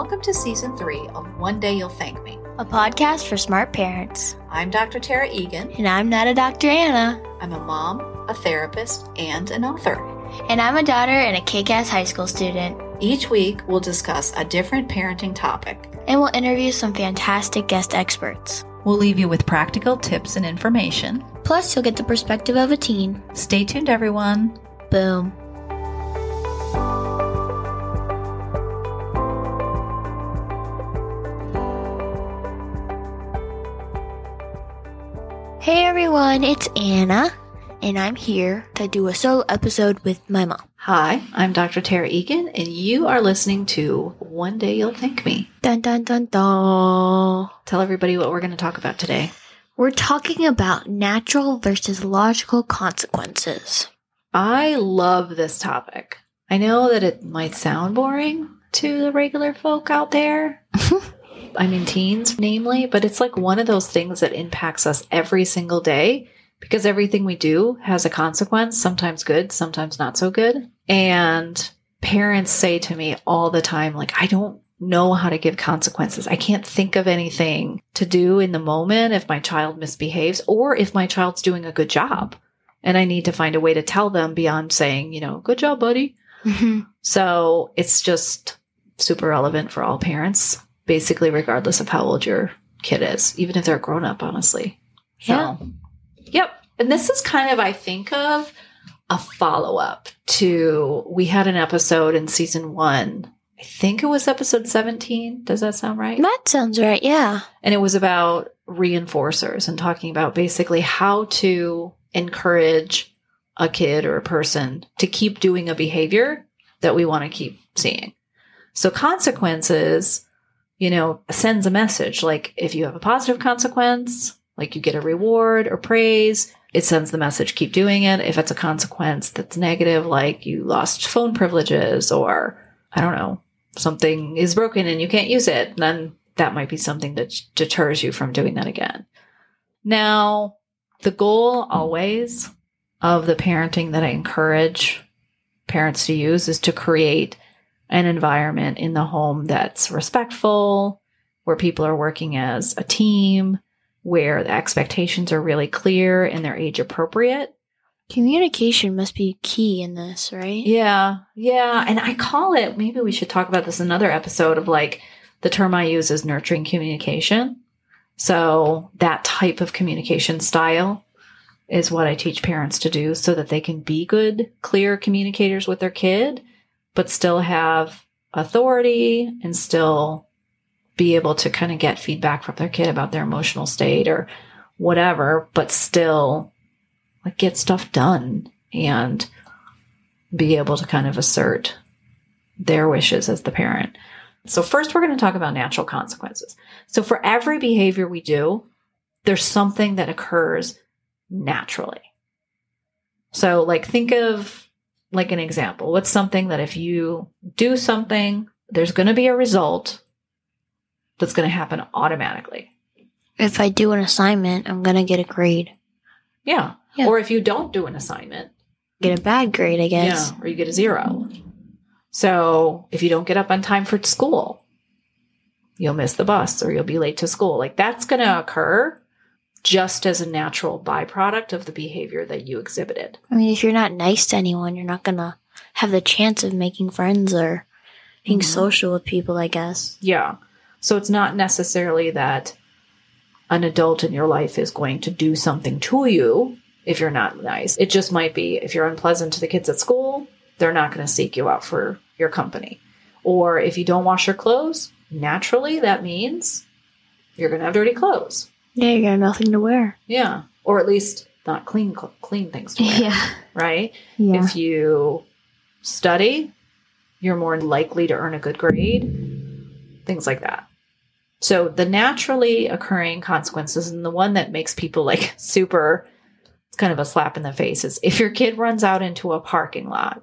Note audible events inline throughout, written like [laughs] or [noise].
Welcome to season three of One Day You'll Thank Me. a podcast for smart parents. I'm Dr. Tara Egan. And I'm not a Dr. Anna. I'm a mom, a therapist, and an author. And I'm a daughter and a kick ass high school student. Each week, we'll discuss a different parenting topic. And we'll interview some fantastic guest experts. We'll leave you with practical tips and information. Plus, you'll get the perspective of a teen. Stay tuned, everyone. Boom. Hey everyone, it's Anna, and I'm here to do a solo episode with my mom. Hi, I'm Dr. Tara Egan, and you are listening to One Day You'll Thank Me. Dun dun dun dun. Tell everybody what we're going to talk about today. We're talking about natural versus logical consequences. I love this topic. I know that it might sound boring to the regular folk out there. [laughs] I mean, teens, namely, but it's like one of those things that impacts us every single day because everything we do has a consequence, sometimes good, sometimes not so good. And parents say to me all the time, like, I don't know how to give consequences. I can't think of anything to do in the moment if my child misbehaves or if my child's doing a good job. And I need to find a way to tell them beyond saying, you know, good job, buddy. Mm-hmm. So it's just super relevant for all parents, basically, regardless of how old your kid is, even if they're grown up, honestly. Yeah. So, yep. And this is kind of, I think of a follow up to, we had an episode in season one. I think it was episode 17. Does that sound right? That sounds right, yeah. And it was about reinforcers and talking about basically how to encourage a kid or a person to keep doing a behavior that we want to keep seeing. So consequences, you know, sends a message like if you have a positive consequence, like you get a reward or praise, it sends the message keep doing it. If it's a consequence that's negative like you lost phone privileges or I don't know, something is broken and you can't use it, then that might be something that deters you from doing that again. Now, the goal always of the parenting that I encourage parents to use is to create an environment in the home that's respectful, where people are working as a team, where the expectations are really clear and they're age appropriate. Communication must be key in this, right? Yeah, yeah. And I call it, maybe we should talk about this in another episode of like the term I use is nurturing communication. So that type of communication style is what I teach parents to do so that they can be good, clear communicators with their kid, but still have authority and still be able to kind of get feedback from their kid about their emotional state or whatever, but still like get stuff done and be able to kind of assert their wishes as the parent. So first we're going to talk about natural consequences. So for every behavior we do, there's something that occurs naturally. So like think of like an example. What's something that if you do something, there's going to be a result that's going to happen automatically. If I do an assignment, I'm gonna get a grade. Yeah. Yeah. Or if you don't do an assignment, Get a bad grade, I guess. Yeah, or you get a zero. So if you don't get up on time for school, you'll miss the bus or you'll be late to school. Like that's going to occur just as a natural byproduct of the behavior that you exhibited. I mean, if you're not nice to anyone, you're not gonna have the chance of making friends or being Mhm. social with people, I guess. Yeah. So it's not necessarily that an adult in your life is going to do something to you if you're not nice. It just might be if you're unpleasant to the kids at school, they're not going to seek you out for your company. Or if you don't wash your clothes, naturally that means you're going to have dirty clothes. Yeah, you got nothing to wear. Yeah. Or at least not clean clean things to wear, Yeah, right? Yeah. If you study, you're more likely to earn a good grade, things like that. So the naturally occurring consequences and the one that makes people like [laughs] super it's kind of a slap in the face is if your kid runs out into a parking lot,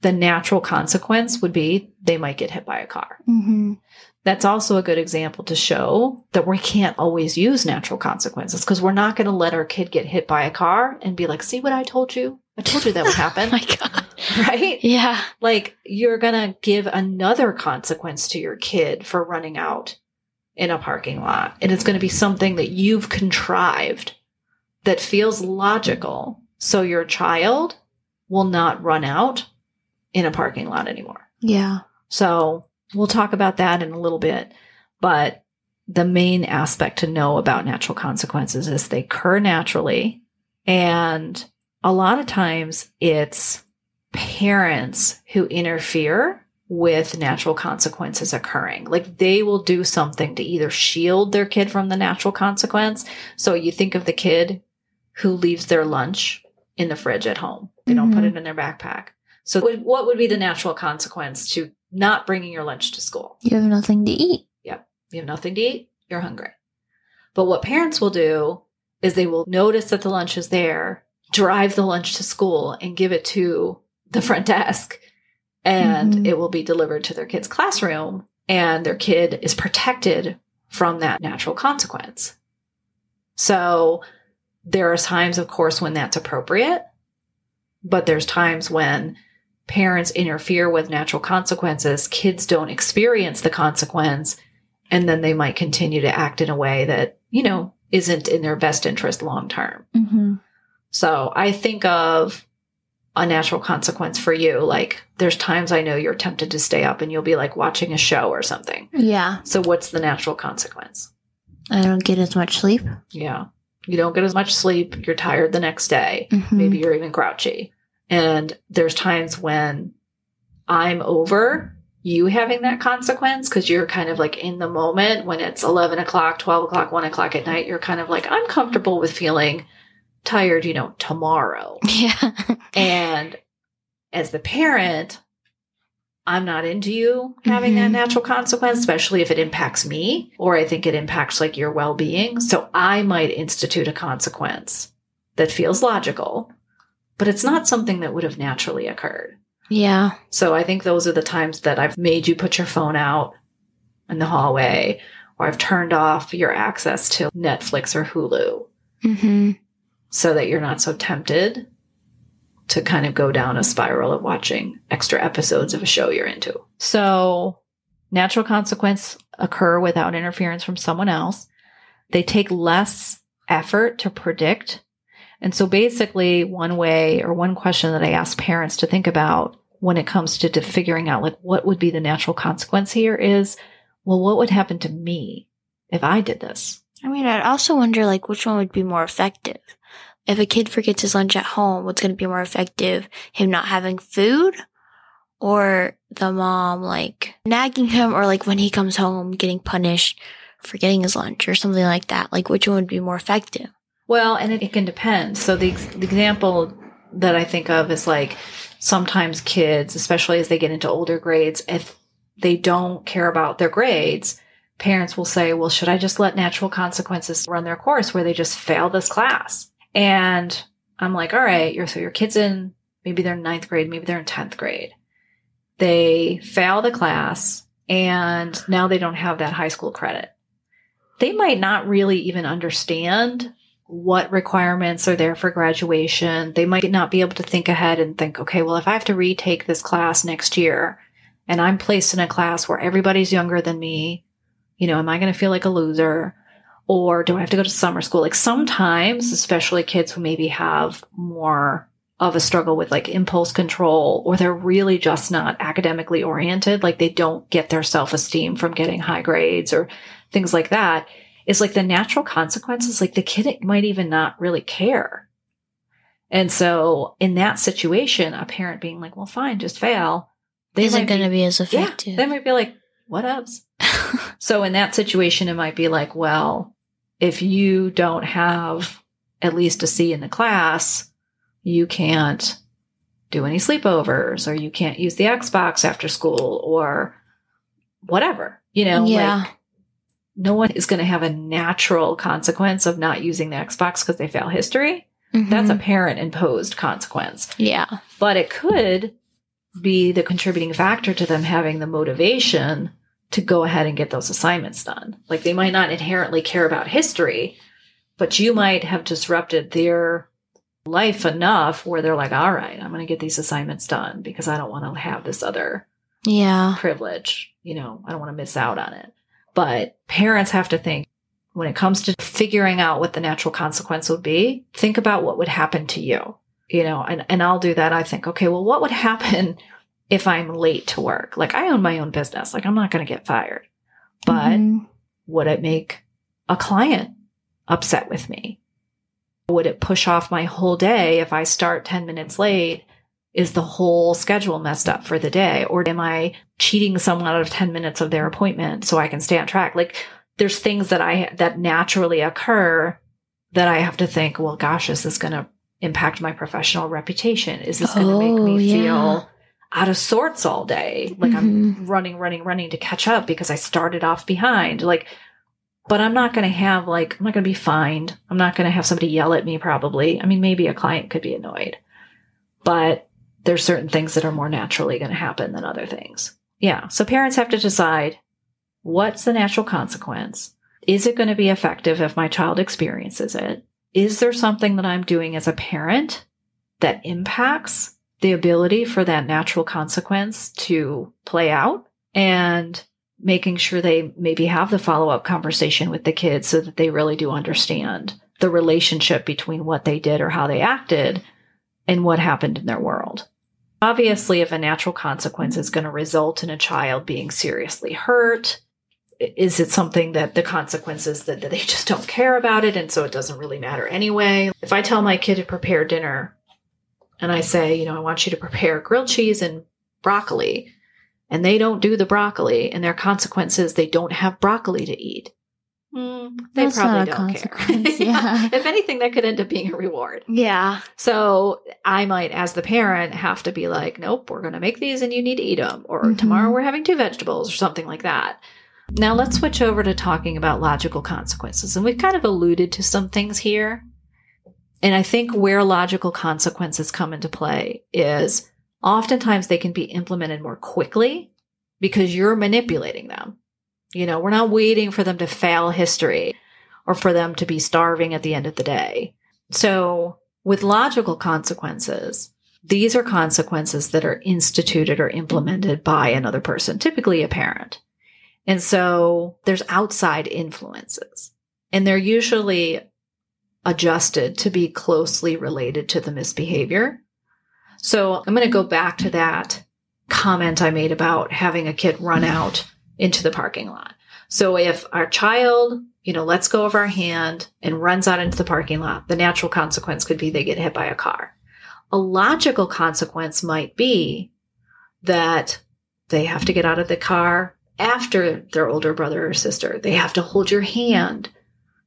the natural consequence would be they might get hit by a car. Mm-hmm. That's also a good example to show that we can't always use natural consequences because we're not going to let our kid get hit by a car and be like, see what I told you? I told you that would [laughs] Oh happen. my god. right? Yeah. Like you're going to give another consequence to your kid for running out in a parking lot. And it's going to be something that you've contrived that feels logical. So your child will not run out in a parking lot anymore. Yeah. So we'll talk about that in a little bit. But the main aspect to know about natural consequences is they occur naturally. And a lot of times it's parents who interfere with natural consequences occurring. Like they will do something to either shield their kid from the natural consequence. So you think of the kid who leaves their lunch in the fridge at home. They don't put Mhm. it in their backpack. So what would be the natural consequence to not bringing your lunch to school? You have nothing to eat. Yep. You have nothing to eat, you're hungry. But what parents will do is they will notice that the lunch is there, drive the lunch to school, and give it to the front desk. And Mhm. it will be delivered to their kid's classroom, and their kid is protected from that natural consequence. So there are times, of course, when that's appropriate, but there's times when parents interfere with natural consequences, kids don't experience the consequence, and then they might continue to act in a way that, you know, isn't in their best interest long term. Mm-hmm. So I think of a natural consequence for you. Like there's times I know you're tempted to stay up and you'll be like watching a show or something. Yeah. So what's the natural consequence? I don't get as much sleep. Yeah. You don't get as much sleep. You're tired the next day. Mhm. Maybe you're even grouchy. And there's times when I'm over you having that consequence because you're kind of like in the moment when it's 11 o'clock, 12 o'clock, 1 o'clock at night. You're kind of like, I'm comfortable with feeling tired, you know, tomorrow. [laughs] Yeah. And as the parent, I'm not into you having that Mhm. natural consequence, especially if it impacts me or I think it impacts like your well being. So I might institute a consequence that feels logical, but it's not something that would have naturally occurred. yeah. So I think those are the times that I've made you put your phone out in the hallway or I've turned off your access to Netflix or Hulu Mm-hmm. so that you're not so tempted to kind of go down a spiral of watching extra episodes of a show you're into. So, natural consequences occur without interference from someone else. They take less effort to predict. And so, basically, one way or one question that I ask parents to think about when it comes to, to figuring out like what would be the natural consequence here is, well, what would happen to me if I did this? I mean, I'd also wonder like which one would be more effective. If a kid forgets his lunch at home, what's going to be more effective? Him not having food or the mom like nagging him or like when he comes home getting punished for getting his lunch or something like that? Like which one would be more effective? Well, and it, it can depend. So the, the example that I think of is like sometimes kids, especially as they get into older grades, if they don't care about their grades, parents will say, well, should I just let natural consequences run their course where they just fail this class? And I'm like, all right, you're, so your kid's in, maybe they're in ninth grade, maybe they're in 10th grade. They fail the class and now they don't have that high school credit. They might not really even understand what requirements are there for graduation. They might not be able to think ahead and think, okay, well, if I have to retake this class next year and I'm placed in a class where everybody's younger than me, you know, am I going to feel like a loser? Or do I have to go to summer school? Like sometimes, especially kids who maybe have more of a struggle with like impulse control, or they're really just not academically oriented, like they don't get their self esteem from getting high grades or things like that is like the natural consequences like the kid might even not really care and so in that situation a parent being like well fine just fail they Isn't might going to be as yeah, effective. they might be like what else [laughs] so in that situation it might be like well if you don't have at least a c in the class you can't do any sleepovers or you can't use the xbox after school or whatever you know yeah. like no one is going to have a natural consequence of not using the Xbox because they fail history. That's mm-hmm. a parent imposed consequence. yeah. But it could be the contributing factor to them having the motivation to go ahead and get those assignments done. Like they might not inherently care about history, but you might have disrupted their life enough where they're like, all right, I'm going to get these assignments done because I don't want to have this other Yeah. privilege. You know, I don't want to miss out on it. But parents have to think when it comes to figuring out what the natural consequence would be, think about what would happen to you. You know, and, and I'll do that. I think, okay, well, what would happen [laughs] if I'm late to work? Like I own my own business. Like I'm not going to get fired. But Mhm. would it make a client upset with me? Would it push off my whole day if I start 10 minutes late? Is the whole schedule messed up for the day? Or am I cheating someone out of 10 minutes of their appointment so I can stay on track? Like there's things that I, that naturally occur that I have to think, well, gosh, is this going to impact my professional reputation? Is this going to make Oh, me yeah. feel out of sorts all day? Like I'm mm-hmm. running, running, running to catch up because I started off behind. Like, but I'm not going to have like, I'm not going to be fined. I'm not going to have somebody yell at me probably. I mean, maybe a client could be annoyed, but there's certain things that are more naturally going to happen than other things. Yeah. So parents have to decide what's the natural consequence? Is it going to be effective if my child experiences it? Is there something that I'm doing as a parent that impacts the ability for that natural consequence to play out? And making sure they maybe have the follow up conversation with the kids so that they really do understand the relationship between what they did or how they acted and what happened in their world. Obviously, if a natural consequence is going to result in a child being seriously hurt, is it something that the consequences that, that they just don't care about it and so it doesn't really matter anyway? If I tell my kid to prepare dinner and I say, you know, I want you to prepare grilled cheese and broccoli, and they don't do the broccoli, and their consequences they don't have broccoli to eat. Mm, they That's probably don't care. [laughs] yeah. if anything, that could end up being a reward. Yeah. So I might, as the parent, have to be like, nope, we're going to make these and you need to eat them. Or Mhm. tomorrow we're having two vegetables or something like that. Now let's switch over to talking about logical consequences. And we've kind of alluded to some things here. And I think where logical consequences come into play is oftentimes they can be implemented more quickly because you're manipulating them. You know, we're not waiting for them to fail history or for them to be starving at the end of the day. So with logical consequences, these are consequences that are instituted or implemented by another person, typically a parent. And so there's outside influences and they're usually adjusted to be closely related to the misbehavior. So I'm going to go back to that comment I made about having a kid run out into the parking lot. So if our child, you know, lets go of our hand and runs out into the parking lot, the natural consequence could be they get hit by a car. A logical consequence might be that they have to get out of the car after their older brother or sister. They have to hold your hand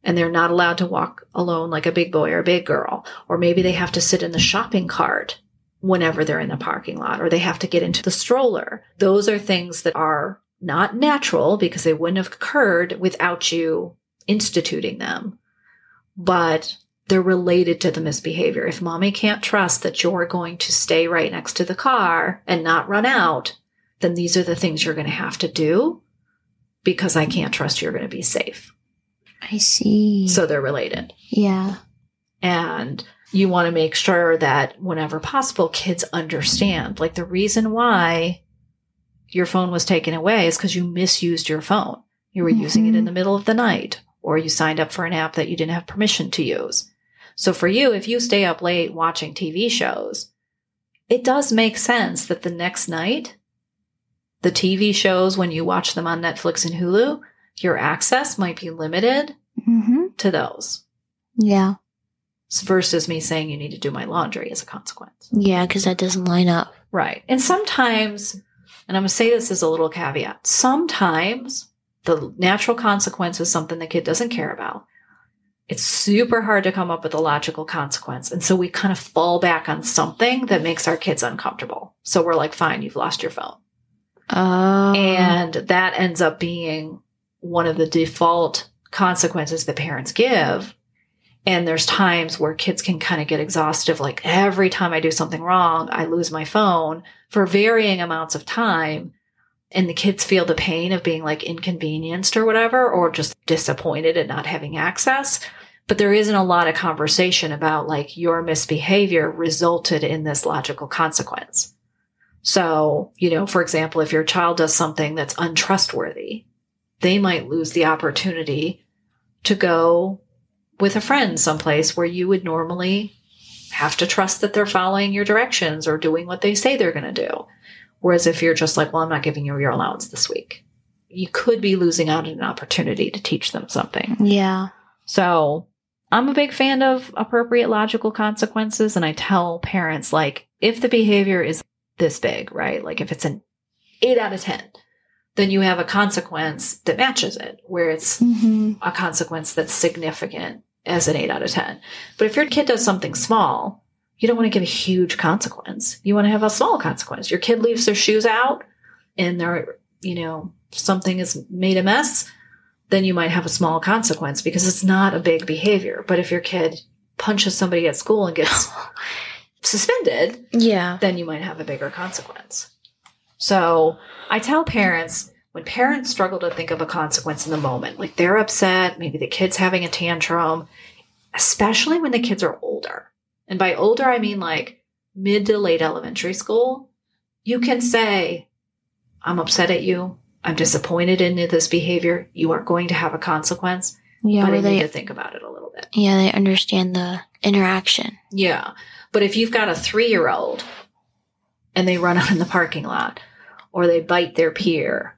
and they're not allowed to walk alone like a big boy or a big girl. Or maybe they have to sit in the shopping cart whenever they're in the parking lot or they have to get into the stroller. Those are things that are not natural because they wouldn't have occurred without you instituting them, but they're related to the misbehavior. If mommy can't trust that you're going to stay right next to the car and not run out, then these are the things you're going to have to do because I can't trust you're going to be safe. I see. So they're related. yeah. And you want to make sure that whenever possible, kids understand. Like the reason why your phone was taken away is because you misused your phone. You were using it in Mhm. the middle of the night, or you signed up for an app that you didn't have permission to use. So for you, if you stay up late watching TV shows, it does make sense that the next night, the TV shows, when you watch them on Netflix and Hulu, your access might be limited Mm-hmm. to those Yeah. versus me saying you need to do my laundry as a consequence. Yeah, because that doesn't line up. Right. And sometimes, and I'm going to say this as a little caveat, sometimes the natural consequence is something the kid doesn't care about. It's super hard to come up with a logical consequence. And so we kind of fall back on something that makes our kids uncomfortable. So we're like, fine, you've lost your phone. Oh. And that ends up being one of the default consequences that parents give. And there's times where kids can kind of get exhaustive. Like every time I do something wrong, I lose my phone for varying amounts of time. And the kids feel the pain of being like inconvenienced or whatever, or just disappointed at not having access. But there isn't a lot of conversation about like your misbehavior resulted in this logical consequence. So, you know, for example, if your child does something that's untrustworthy, they might lose the opportunity to go with a friend someplace where you would normally have to trust that they're following your directions or doing what they say they're going to do. Whereas if you're just like, well, I'm not giving you your allowance this week, you could be losing out on an opportunity to teach them something. Yeah. So I'm a big fan of appropriate logical consequences. And I tell parents, like, if the behavior is this big, right? Like if it's an eight out of 10, then you have a consequence that matches it, where it's hmm a consequence that's significant as an eight out of 10. But if your kid does something small, you don't want to give a huge consequence. You want to have a small consequence. Your kid leaves their shoes out and they're, you know, something is made a mess, then you might have a small consequence because it's not a big behavior. But if your kid punches somebody at school and gets [laughs] suspended, Yeah. then you might have a bigger consequence. So I tell parents when parents struggle to think of a consequence in the moment, like they're upset, maybe the kid's having a tantrum, especially when the kids are older. And by older, I mean like mid to late elementary school, you can say, I'm upset at you. I'm disappointed in this behavior. You are going to have a consequence, Yeah. but I Where need to think about it a little bit. yeah, they understand the interaction. Yeah. But if you've got a three year old and they run out in the parking lot, or they bite their peer,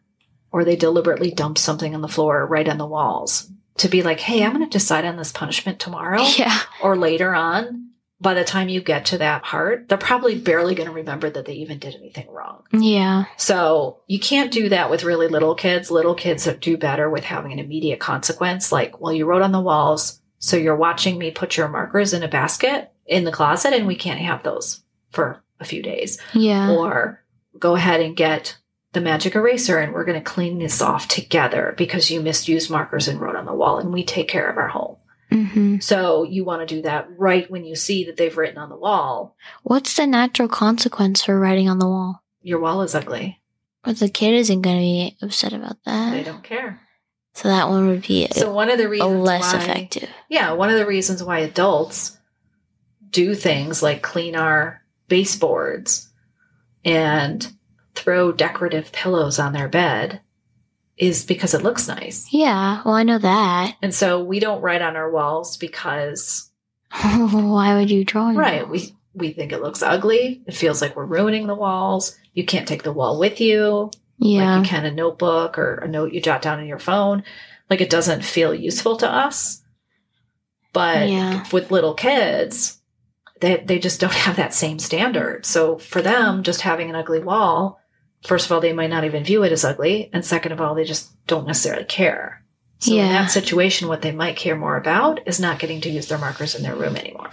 or they deliberately dump something on the floor right on the walls, to be like, hey, I'm going to decide on this punishment tomorrow [laughs] Yeah. or later on, by the time you get to that part, they're probably barely going to remember that they even did anything wrong. Yeah. So you can't do that with really little kids. Little kids do better with having an immediate consequence, like, well, you wrote on the walls, so you're watching me put your markers in a basket in the closet, and we can't have those for a few days. Yeah. Or go ahead and get the magic eraser, and we're going to clean this off together because you misused markers and wrote on the wall, and we take care of our home. hmm So you want to do that right when you see that they've written on the wall, What's the natural consequence for writing on the wall? your wall is ugly. But the kid isn't going to be upset about that. They don't care. So that one would be So one of the reasons less why, effective. Yeah, one of the reasons why adults do things like clean our baseboards and throw decorative pillows on their bed is because it looks nice. Yeah. Well, I know that. And so we don't write on our walls because [laughs] Why would you draw right, walls? we we think it looks ugly. It feels like we're ruining the walls. You can't take the wall with you. Yeah. like you can a notebook or a note you jot down on your phone. Like it doesn't feel useful to us. But Yeah. with little kids, they they just don't [laughs] have that same standard. So for them, just having an ugly wall, first of all, they might not even view it as ugly, and second of all, they just don't necessarily care. So in Yeah. that situation, what they might care more about is not getting to use their markers in their room anymore.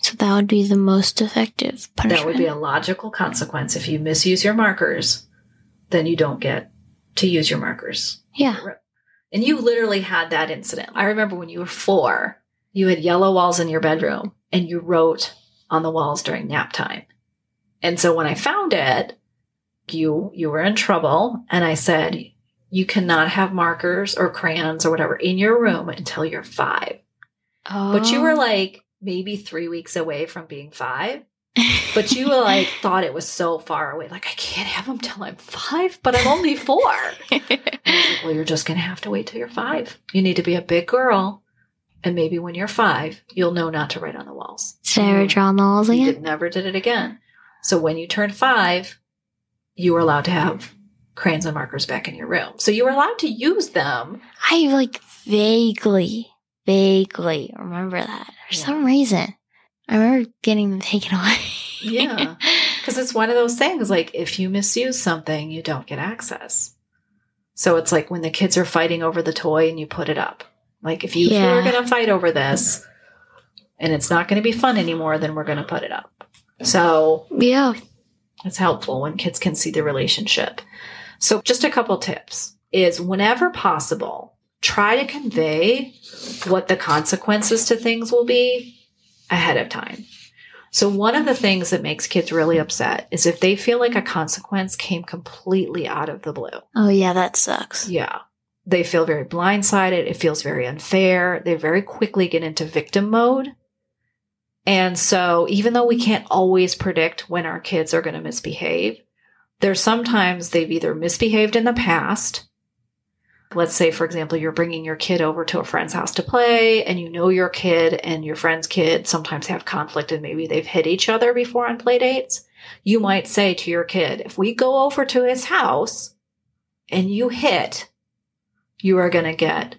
so that would be the most effective punishment. That would be a logical consequence. If you misuse your markers, then you don't get to use your markers. yeah. And you literally had that incident. I remember when you were four, you had yellow walls in your bedroom and you wrote on the walls during nap time. And so when I found it, you you were in trouble and I said, you cannot have markers or crayons or whatever in your room until you're five. Oh. But you were oh. like maybe three weeks away from being five. [laughs] But you were like thought it was so far away. Like I can't have them till I'm five, but I'm only four. And I was like, well, you're just going to have to wait till you're five. You need to be a big girl. And maybe when you're five, you'll know not to write on the walls. Sarah draw on the walls again? did, never did it again. So when you turn five, you were allowed to have crayons and markers back in your room. So you were allowed to use them. I like vaguely, vaguely remember that for Yeah. some reason. I remember getting them taken [laughs] away. Yeah. [laughs] Because it's one of those things like if you misuse something, you don't get access. So it's like when the kids are fighting over the toy and you put it up. Like if you two are going to fight over this and it's not going to be fun anymore, then we're going to put it up. So yeah. It's helpful when kids can see the relationship. So just a couple tips is whenever possible, try to convey what the consequences to things will be ahead of time. So one of the things that makes kids really upset is if they feel like a consequence came completely out of the blue. Oh yeah, that sucks. Yeah. They feel very blindsided. It feels very unfair. They very quickly get into victim mode. And so, even though we can't always predict when our kids are going to misbehave, there's sometimes they've either misbehaved in the past. Let's say, for example, you're bringing your kid over to a friend's house to play, and you know your kid and your friend's kid sometimes have conflict and maybe they've hit each other before on play dates. You might say to your kid, if we go over to his house and you hit, you are going to get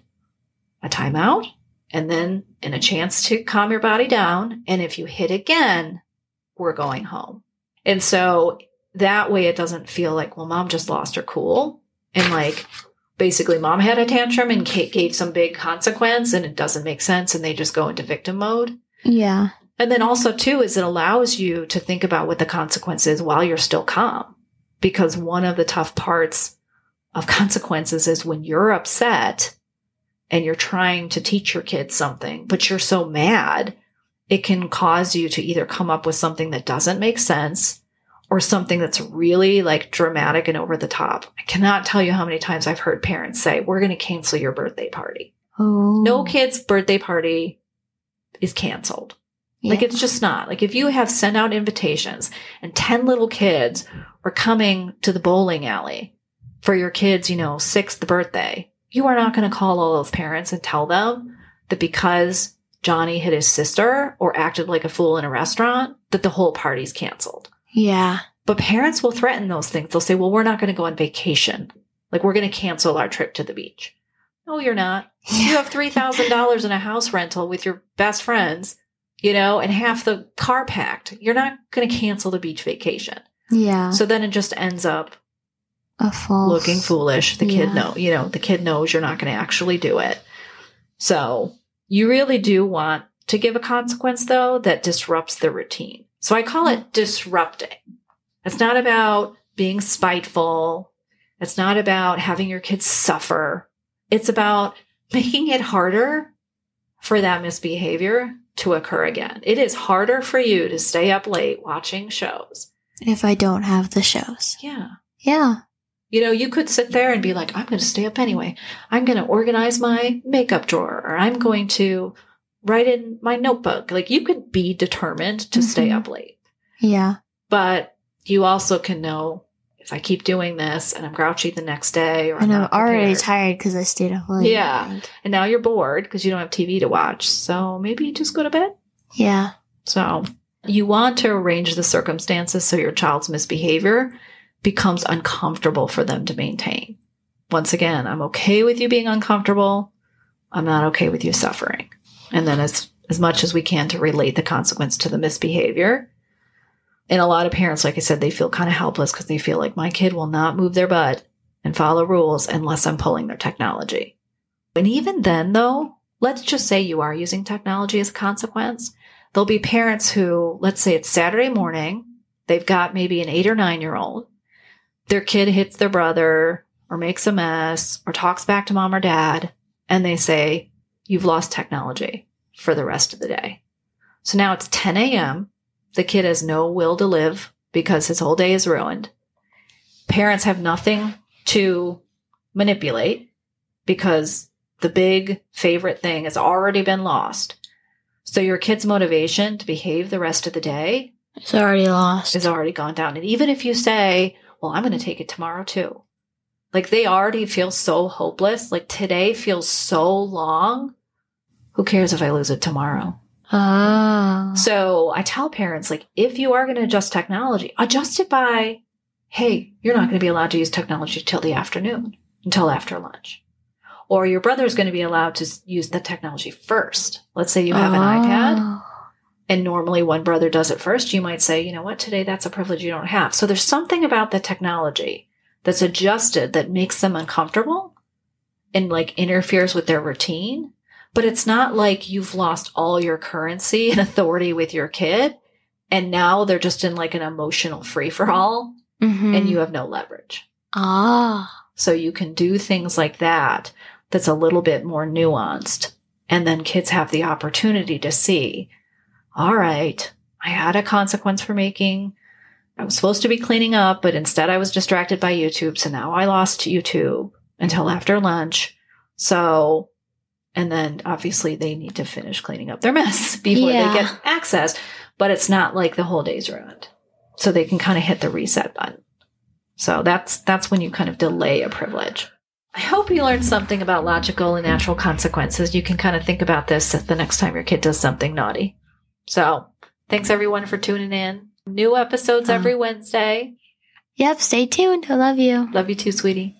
a timeout and then and a chance to calm your body down. And if you hit again, we're going home. And so that way it doesn't feel like, well, mom just lost her cool. And like basically mom had a tantrum and Kate gave some big consequence and it doesn't make sense. And they just go into victim mode. Yeah. And then also too is it allows you to think about what the consequence is while you're still calm. Because one of the tough parts of [laughs] consequences is when you're upset and you're trying to teach your kids something, but you're so mad, it can cause you to either come up with something that doesn't make sense or something that's really like dramatic and over the top. I cannot tell you how many times I've heard parents say, We're going to cancel your birthday party. Oh. No kid's birthday party is canceled. Like it's just not. Like if you have sent out invitations and 10 little kids are coming to the bowling alley for your kids, you know, sixth birthday, you are not going to call all those parents and tell them that because Johnny hit his sister or acted like a fool in a restaurant, that the whole party's canceled. Yeah. But parents will threaten those things. They'll say, well, we're not going to go on vacation. Like we're going to cancel our trip to the beach. No, you're not. You have $3,000 in a house rental with your best friends, you know, and half the car packed. You're not going to cancel the beach vacation. Yeah. So then it just ends up a false. looking foolish. The kid know, you know, the kid knows you're not going to actually do it. So you really do want to give a consequence though that disrupts the routine. So I call it mm. disrupting. It's not about being spiteful. It's not about having your kids suffer. It's about making it harder for that misbehavior to occur again. It is harder for you to stay up late watching shows. If I don't have the shows. Yeah. Yeah. You know, you could sit there and be like, I'm going to stay up anyway. I'm going to organize my makeup drawer or I'm going to write in my notebook. Like you could be determined to stay Mhm. up late, Yeah. but you also can know if I keep doing this and I'm grouchy the next day or I'm And I'm already tired because I stayed up late. Yeah. And now you're bored because you don't have TV to watch. So maybe just go to bed. Yeah. So you want to arrange the circumstances so your child's misbehavior becomes uncomfortable for them to maintain. Once again, I'm okay with you being uncomfortable. I'm not okay with you suffering. And then as as much as we can to relate the consequence to the misbehavior. And a lot of parents, like I said, they feel kind of helpless because they feel like my kid will not move their butt and follow rules unless I'm pulling their technology. And even then, though, let's just say you are using technology as a consequence. There'll be parents who, let's say it's Saturday morning, they've got maybe an eight or nine year old. Their kid hits their brother or makes a mess or talks back to mom or dad, and they say, You've lost technology for the rest of the day. So now it's 10 a.m. The kid has no will to live because his whole day is ruined. Parents have nothing to manipulate because the big favorite thing has already been lost. So your kid's motivation to behave the rest of the day It's already lost. is already gone down. And even if you say, well, I'm going to take it tomorrow too, like they already feel so hopeless. Like today feels so long. Who cares if I lose it tomorrow? Oh. So I tell parents, like, if you are going to adjust technology, adjust it by, hey, you're not going to be allowed to use technology till the afternoon, until after lunch. Or your brother is going to be allowed to use the technology first. Let's say you have an iPad Oh. And normally one brother does it first. You might say, you know what, today that's a privilege you don't have. So there's something about the technology that's adjusted that makes them uncomfortable and like interferes with their routine. But it's not like you've lost all your currency [laughs] and authority with your kid. And now they're just in like an emotional free for all Mhm. and you have no leverage. Ah. So you can do things like that that's a little bit more nuanced. And then kids have the opportunity to see, all right, I had a consequence for making. I was supposed to be cleaning up, but instead I was distracted by YouTube. So now I lost YouTube until after lunch. So, and then obviously they need to finish cleaning up their mess [laughs] before Yeah. they get access, but it's not like the whole day's ruined. So they can kind of hit the reset button. So that's that's when you kind of delay a privilege. I hope you learned something about logical and natural consequences. You can kind of think about this the next time your kid does something naughty. So, thanks everyone for tuning in. New episodes Uh. every Wednesday. Yep, stay tuned. I love you. Love you too, sweetie.